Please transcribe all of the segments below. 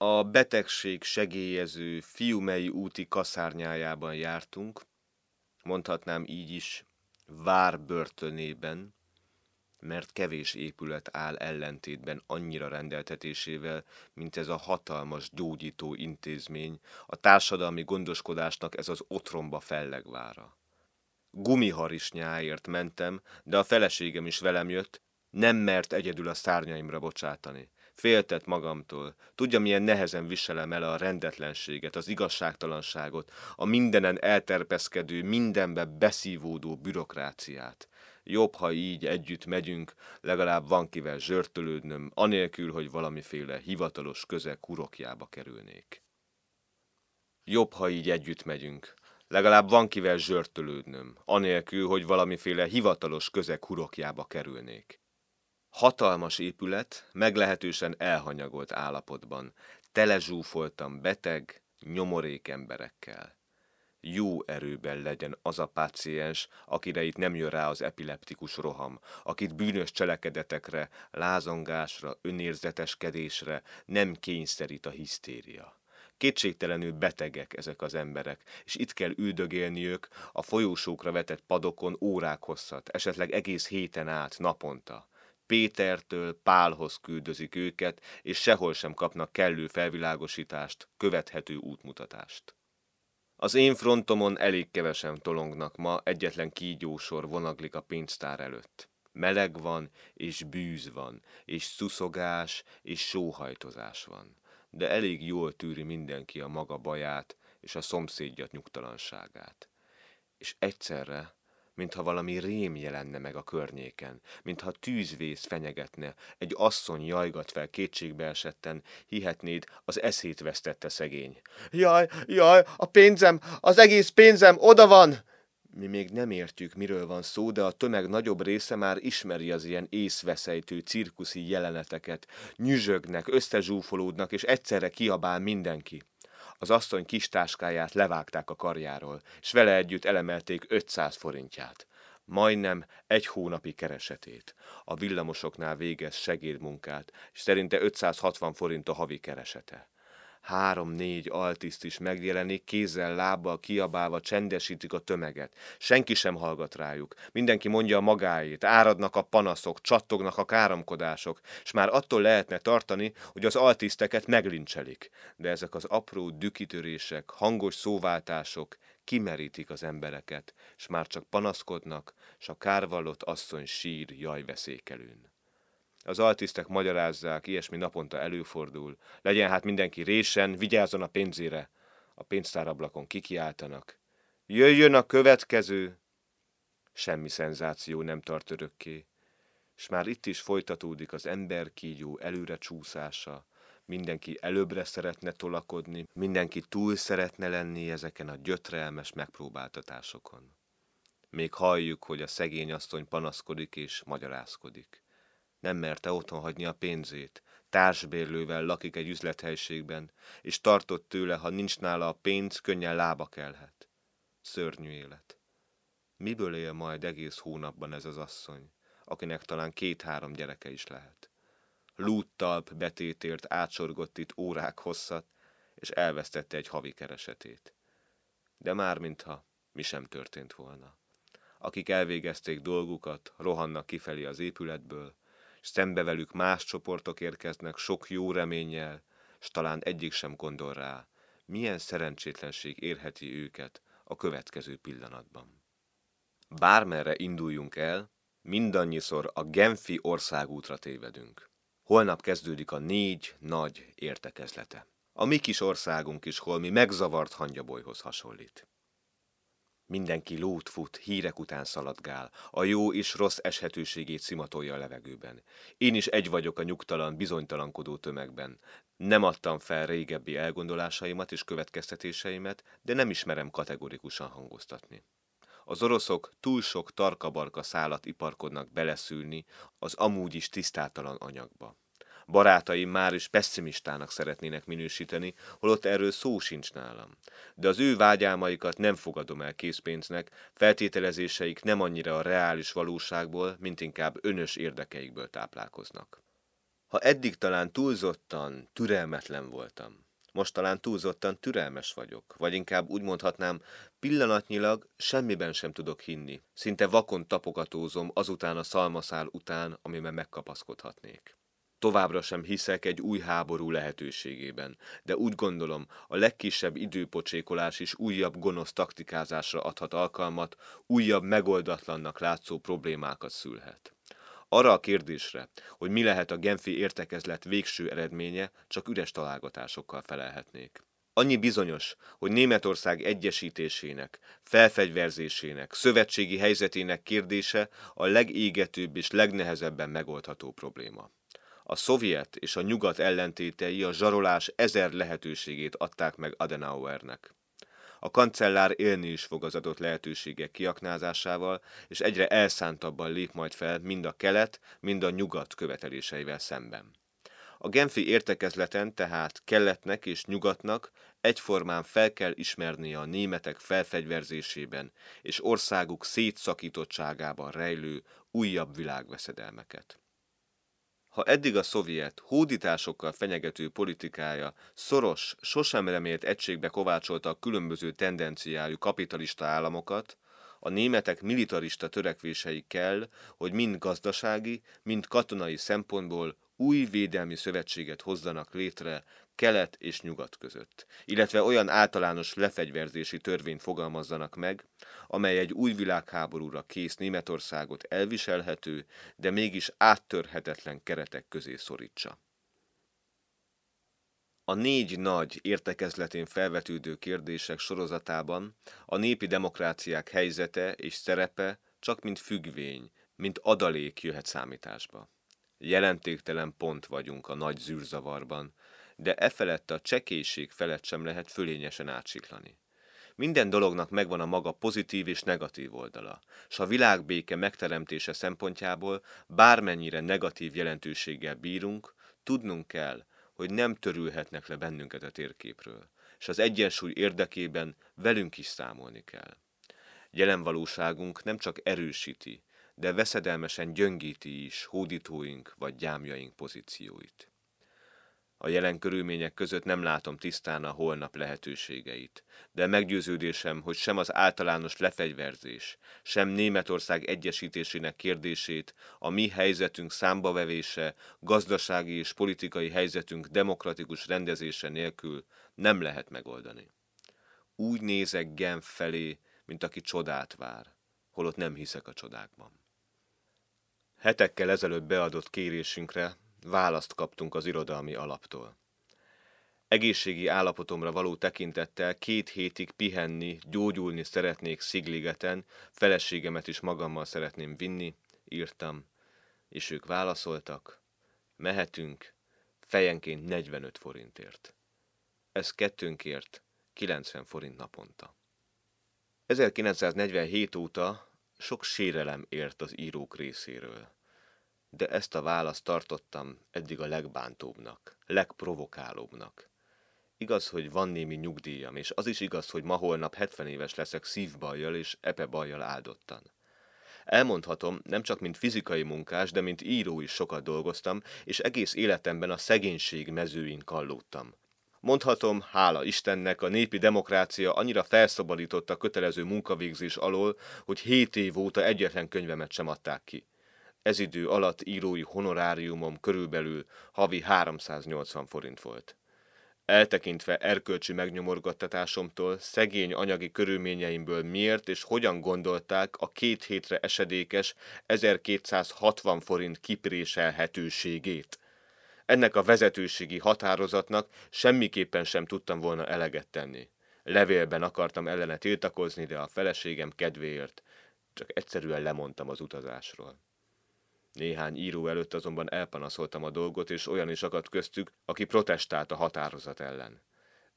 A betegség segélyező Fiumei úti kaszárnyájában jártunk, mondhatnám így is, vár börtönében, mert kevés épület áll ellentétben annyira rendeltetésével, mint ez a hatalmas gyógyító intézmény, a társadalmi gondoskodásnak ez az otromba fellegvára. Gumiharisnyáért mentem, de a feleségem is velem jött, nem mert egyedül a szárnyaimra bocsátani. Féltett magamtól. Tudja, milyen nehezen viselem el a rendetlenséget, az igazságtalanságot, a mindenen elterpeszkedő, mindenbe beszívódó bürokráciát. Jobb, ha így együtt megyünk, legalább van kivel zsörtölődnöm, anélkül, hogy valamiféle hivatalos közeg kurokjába kerülnék. Jobb, ha így együtt megyünk, legalább van kivel zsörtölődnöm, anélkül, hogy valamiféle hivatalos közeg hurokjába kerülnék. Hatalmas épület, meglehetősen elhanyagolt állapotban, telezsúfoltam beteg, nyomorék emberekkel. Jó erőben legyen az a páciens, akire itt nem jön rá az epileptikus roham, akit bűnös cselekedetekre, lázongásra, önérzeteskedésre nem kényszerít a hisztéria. Kétségtelenül betegek ezek az emberek, és itt kell üldögélniük a folyósókra vetett padokon órák hosszat, esetleg egész héten át, naponta. Pétertől Pálhoz küldözik őket, és sehol sem kapnak kellő felvilágosítást, követhető útmutatást. Az én frontomon elég kevesen tolongnak ma, egyetlen kígyósor vonaglik a pénztár előtt. Meleg van, és bűz van, és szuszogás, és sóhajtozás van. De elég jól tűri mindenki a maga baját, és a szomszédjat nyugtalanságát. És egyszerre mintha valami rém jelenne meg a környéken, mintha tűzvész fenyegetne, egy asszony jajgat fel kétségbe esetten, hihetnéd, az eszét vesztette szegény. Jaj, jaj, a pénzem, az egész pénzem oda van! Mi még nem értjük, miről van szó, de a tömeg nagyobb része már ismeri az ilyen észveszejtő cirkuszi jeleneteket. Nyüzsögnek, összezsúfolódnak, és egyszerre kiabál mindenki. Az asszony kis táskáját levágták a karjáról, és vele együtt elemelték 500 forintját. Majdnem egy hónapi keresetét. A villamosoknál végez segédmunkát, és szerinte 560 forint a havi keresete három-négy altiszt is megjelenik, kézzel, lábbal kiabálva csendesítik a tömeget. Senki sem hallgat rájuk. Mindenki mondja a magáét, áradnak a panaszok, csattognak a káromkodások, és már attól lehetne tartani, hogy az altiszteket meglincselik. De ezek az apró dükitörések, hangos szóváltások kimerítik az embereket, és már csak panaszkodnak, s a kárvallott asszony sír jajveszékelőn. Az altisztek magyarázzák, ilyesmi naponta előfordul. Legyen hát mindenki résen, vigyázzon a pénzére. A pénztárablakon kikiáltanak. Jöjjön a következő! Semmi szenzáció nem tart örökké. És már itt is folytatódik az ember kígyó előre csúszása, mindenki előbbre szeretne tolakodni, mindenki túl szeretne lenni ezeken a gyötrelmes megpróbáltatásokon. Még halljuk, hogy a szegény asszony panaszkodik és magyarázkodik. Nem merte otthon hagyni a pénzét. Társbérlővel lakik egy üzlethelyiségben, és tartott tőle, ha nincs nála a pénz, könnyen lába kelhet. Szörnyű élet. Miből él majd egész hónapban ez az asszony, akinek talán két-három gyereke is lehet? Lúttalp betétért átsorgott itt órák hosszat, és elvesztette egy havi keresetét. De már mintha mi sem történt volna. Akik elvégezték dolgukat, rohannak kifelé az épületből, szembe velük más csoportok érkeznek sok jó reménnyel, s talán egyik sem gondol rá, milyen szerencsétlenség érheti őket a következő pillanatban. Bármerre induljunk el, mindannyiszor a Genfi országútra tévedünk. Holnap kezdődik a négy nagy értekezlete. A mi kis országunk is holmi megzavart hangyabolyhoz hasonlít. Mindenki lót fut, hírek után szaladgál, a jó és rossz eshetőségét szimatolja a levegőben. Én is egy vagyok a nyugtalan, bizonytalankodó tömegben. Nem adtam fel régebbi elgondolásaimat és következtetéseimet, de nem ismerem kategorikusan hangoztatni. Az oroszok túl sok tarkabarka szálat iparkodnak beleszülni az amúgy is tisztátalan anyagba. Barátaim már is pessimistának szeretnének minősíteni, holott erről szó sincs nálam. De az ő vágyálmaikat nem fogadom el készpénznek, feltételezéseik nem annyira a reális valóságból, mint inkább önös érdekeikből táplálkoznak. Ha eddig talán túlzottan türelmetlen voltam, most talán túlzottan türelmes vagyok, vagy inkább úgy mondhatnám, pillanatnyilag semmiben sem tudok hinni. Szinte vakon tapogatózom azután a szalmaszál után, amiben megkapaszkodhatnék. Továbbra sem hiszek egy új háború lehetőségében, de úgy gondolom, a legkisebb időpocsékolás is újabb gonosz taktikázásra adhat alkalmat, újabb megoldatlannak látszó problémákat szülhet. Arra a kérdésre, hogy mi lehet a Genfi értekezlet végső eredménye, csak üres találgatásokkal felelhetnék. Annyi bizonyos, hogy Németország egyesítésének, felfegyverzésének, szövetségi helyzetének kérdése a legégetőbb és legnehezebben megoldható probléma. A szovjet és a nyugat ellentétei a zsarolás ezer lehetőségét adták meg Adenauernek. A kancellár élni is fog az adott lehetőségek kiaknázásával, és egyre elszántabban lép majd fel mind a kelet, mind a nyugat követeléseivel szemben. A Genfi értekezleten tehát keletnek és nyugatnak egyformán fel kell ismernie a németek felfegyverzésében és országuk szétszakítottságában rejlő újabb világveszedelmeket. Ha eddig a szovjet hódításokkal fenyegető politikája szoros, sosem remélt egységbe kovácsolta a különböző tendenciájú kapitalista államokat, a németek militarista törekvései kell, hogy mind gazdasági, mind katonai szempontból új védelmi szövetséget hozzanak létre kelet és nyugat között, illetve olyan általános lefegyverzési törvényt fogalmazzanak meg, amely egy új világháborúra kész Németországot elviselhető, de mégis áttörhetetlen keretek közé szorítsa. A négy nagy értekezletén felvetődő kérdések sorozatában a népi demokráciák helyzete és szerepe csak mint függvény, mint adalék jöhet számításba. Jelentéktelen pont vagyunk a nagy zűrzavarban, de e felett a csekélység felett sem lehet fölényesen átsiklani. Minden dolognak megvan a maga pozitív és negatív oldala, s a világbéke megteremtése szempontjából bármennyire negatív jelentőséggel bírunk, tudnunk kell, hogy nem törülhetnek le bennünket a térképről, és az egyensúly érdekében velünk is számolni kell. Jelen valóságunk nem csak erősíti, de veszedelmesen gyöngíti is hódítóink vagy gyámjaink pozícióit. A jelen körülmények között nem látom tisztán a holnap lehetőségeit, de meggyőződésem, hogy sem az általános lefegyverzés, sem Németország egyesítésének kérdését, a mi helyzetünk számbavevése, gazdasági és politikai helyzetünk demokratikus rendezése nélkül nem lehet megoldani. Úgy nézek Genf felé, mint aki csodát vár, holott nem hiszek a csodákban. Hetekkel ezelőtt beadott kérésünkre választ kaptunk az irodalmi alaptól. Egészségi állapotomra való tekintettel két hétig pihenni, gyógyulni szeretnék Szigligeten, feleségemet is magammal szeretném vinni, írtam, és ők válaszoltak, mehetünk, fejenként 45 forintért. Ez kettőnkért 90 forint naponta. 1947 óta sok sérelem ért az írók részéről de ezt a választ tartottam eddig a legbántóbbnak, legprovokálóbbnak. Igaz, hogy van némi nyugdíjam, és az is igaz, hogy ma holnap 70 éves leszek szívbajjal és epebajjal áldottan. Elmondhatom, nem csak mint fizikai munkás, de mint író is sokat dolgoztam, és egész életemben a szegénység mezőin kallódtam. Mondhatom, hála Istennek, a népi demokrácia annyira felszabadította a kötelező munkavégzés alól, hogy hét év óta egyetlen könyvemet sem adták ki. Ez idő alatt írói honoráriumom körülbelül havi 380 forint volt. Eltekintve erkölcsi megnyomorgattatásomtól, szegény anyagi körülményeimből miért és hogyan gondolták a két hétre esedékes 1260 forint kipréselhetőségét. Ennek a vezetőségi határozatnak semmiképpen sem tudtam volna eleget tenni. Levélben akartam ellene tiltakozni, de a feleségem kedvéért csak egyszerűen lemondtam az utazásról. Néhány író előtt azonban elpanaszoltam a dolgot, és olyan is akadt köztük, aki protestált a határozat ellen.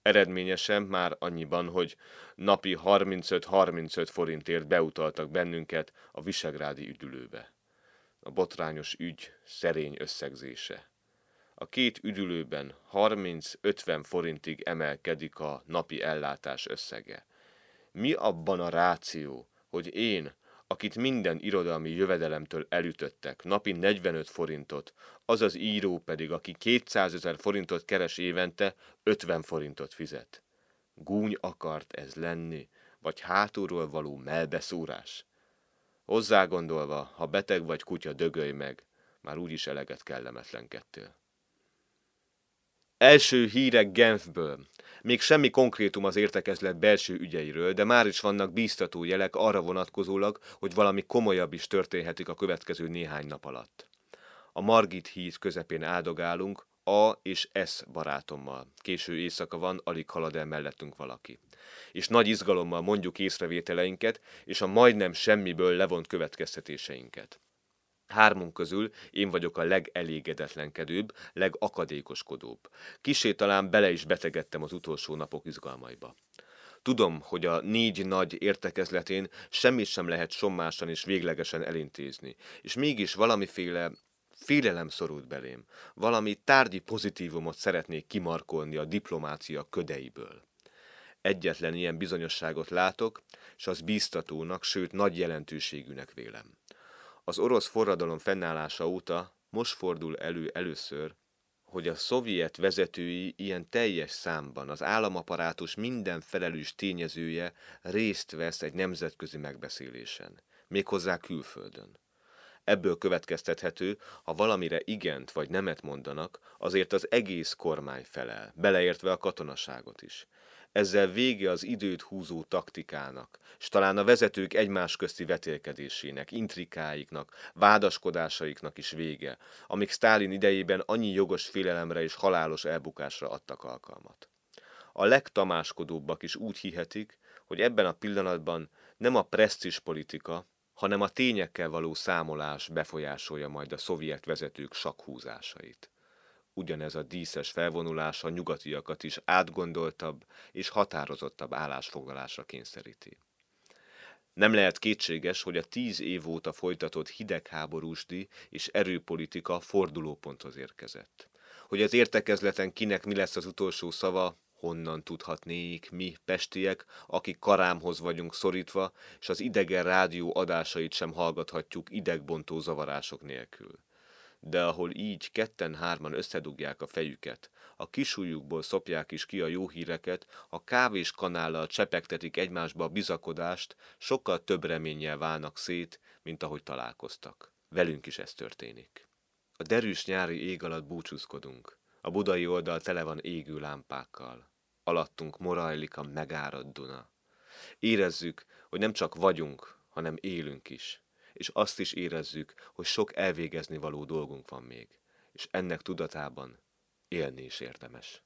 Eredményesen már annyiban, hogy napi 35-35 forintért beutaltak bennünket a visegrádi üdülőbe. A botrányos ügy szerény összegzése. A két üdülőben 30-50 forintig emelkedik a napi ellátás összege. Mi abban a ráció, hogy én, akit minden irodalmi jövedelemtől elütöttek, napi 45 forintot, az az író pedig, aki 200 ezer forintot keres évente, 50 forintot fizet. Gúny akart ez lenni, vagy hátulról való melbeszúrás? Hozzá gondolva, ha beteg vagy kutya, dögölj meg, már úgyis eleget kellemetlenkedtél. Első hírek Genfből. Még semmi konkrétum az értekezlet belső ügyeiről, de már is vannak bíztató jelek arra vonatkozólag, hogy valami komolyabb is történhetik a következő néhány nap alatt. A Margit híd közepén áldogálunk, A és S barátommal. Késő éjszaka van, alig halad el mellettünk valaki. És nagy izgalommal mondjuk észrevételeinket, és a majdnem semmiből levont következtetéseinket. Hármunk közül én vagyok a legelégedetlenkedőbb, legakadékoskodóbb. Kisé talán bele is betegedtem az utolsó napok izgalmaiba. Tudom, hogy a négy nagy értekezletén semmit sem lehet sommásan és véglegesen elintézni, és mégis valamiféle félelem szorult belém, valami tárgyi pozitívumot szeretnék kimarkolni a diplomácia ködeiből. Egyetlen ilyen bizonyosságot látok, és az bíztatónak, sőt nagy jelentőségűnek vélem. Az orosz forradalom fennállása óta most fordul elő először, hogy a szovjet vezetői ilyen teljes számban az államaparátus minden felelős tényezője részt vesz egy nemzetközi megbeszélésen, méghozzá külföldön. Ebből következtethető, ha valamire igent vagy nemet mondanak, azért az egész kormány felel, beleértve a katonaságot is. Ezzel vége az időt húzó taktikának, s talán a vezetők egymás közti vetélkedésének, intrikáiknak, vádaskodásaiknak is vége, amik Stálin idejében annyi jogos félelemre és halálos elbukásra adtak alkalmat. A legtamáskodóbbak is úgy hihetik, hogy ebben a pillanatban nem a presztis politika, hanem a tényekkel való számolás befolyásolja majd a szovjet vezetők sakhúzásait ugyanez a díszes felvonulás a nyugatiakat is átgondoltabb és határozottabb állásfoglalásra kényszeríti. Nem lehet kétséges, hogy a tíz év óta folytatott hidegháborúsdi és erőpolitika fordulóponthoz érkezett. Hogy az értekezleten kinek mi lesz az utolsó szava, honnan tudhatnék mi, pestiek, akik karámhoz vagyunk szorítva, és az idegen rádió adásait sem hallgathatjuk idegbontó zavarások nélkül de ahol így ketten-hárman összedugják a fejüket, a kisújukból szopják is ki a jó híreket, a kávés kanállal csepegtetik egymásba a bizakodást, sokkal több reménnyel válnak szét, mint ahogy találkoztak. Velünk is ez történik. A derűs nyári ég alatt búcsúzkodunk. A budai oldal tele van égő lámpákkal. Alattunk morajlik a megáradt Duna. Érezzük, hogy nem csak vagyunk, hanem élünk is és azt is érezzük, hogy sok elvégezni való dolgunk van még, és ennek tudatában élni is érdemes.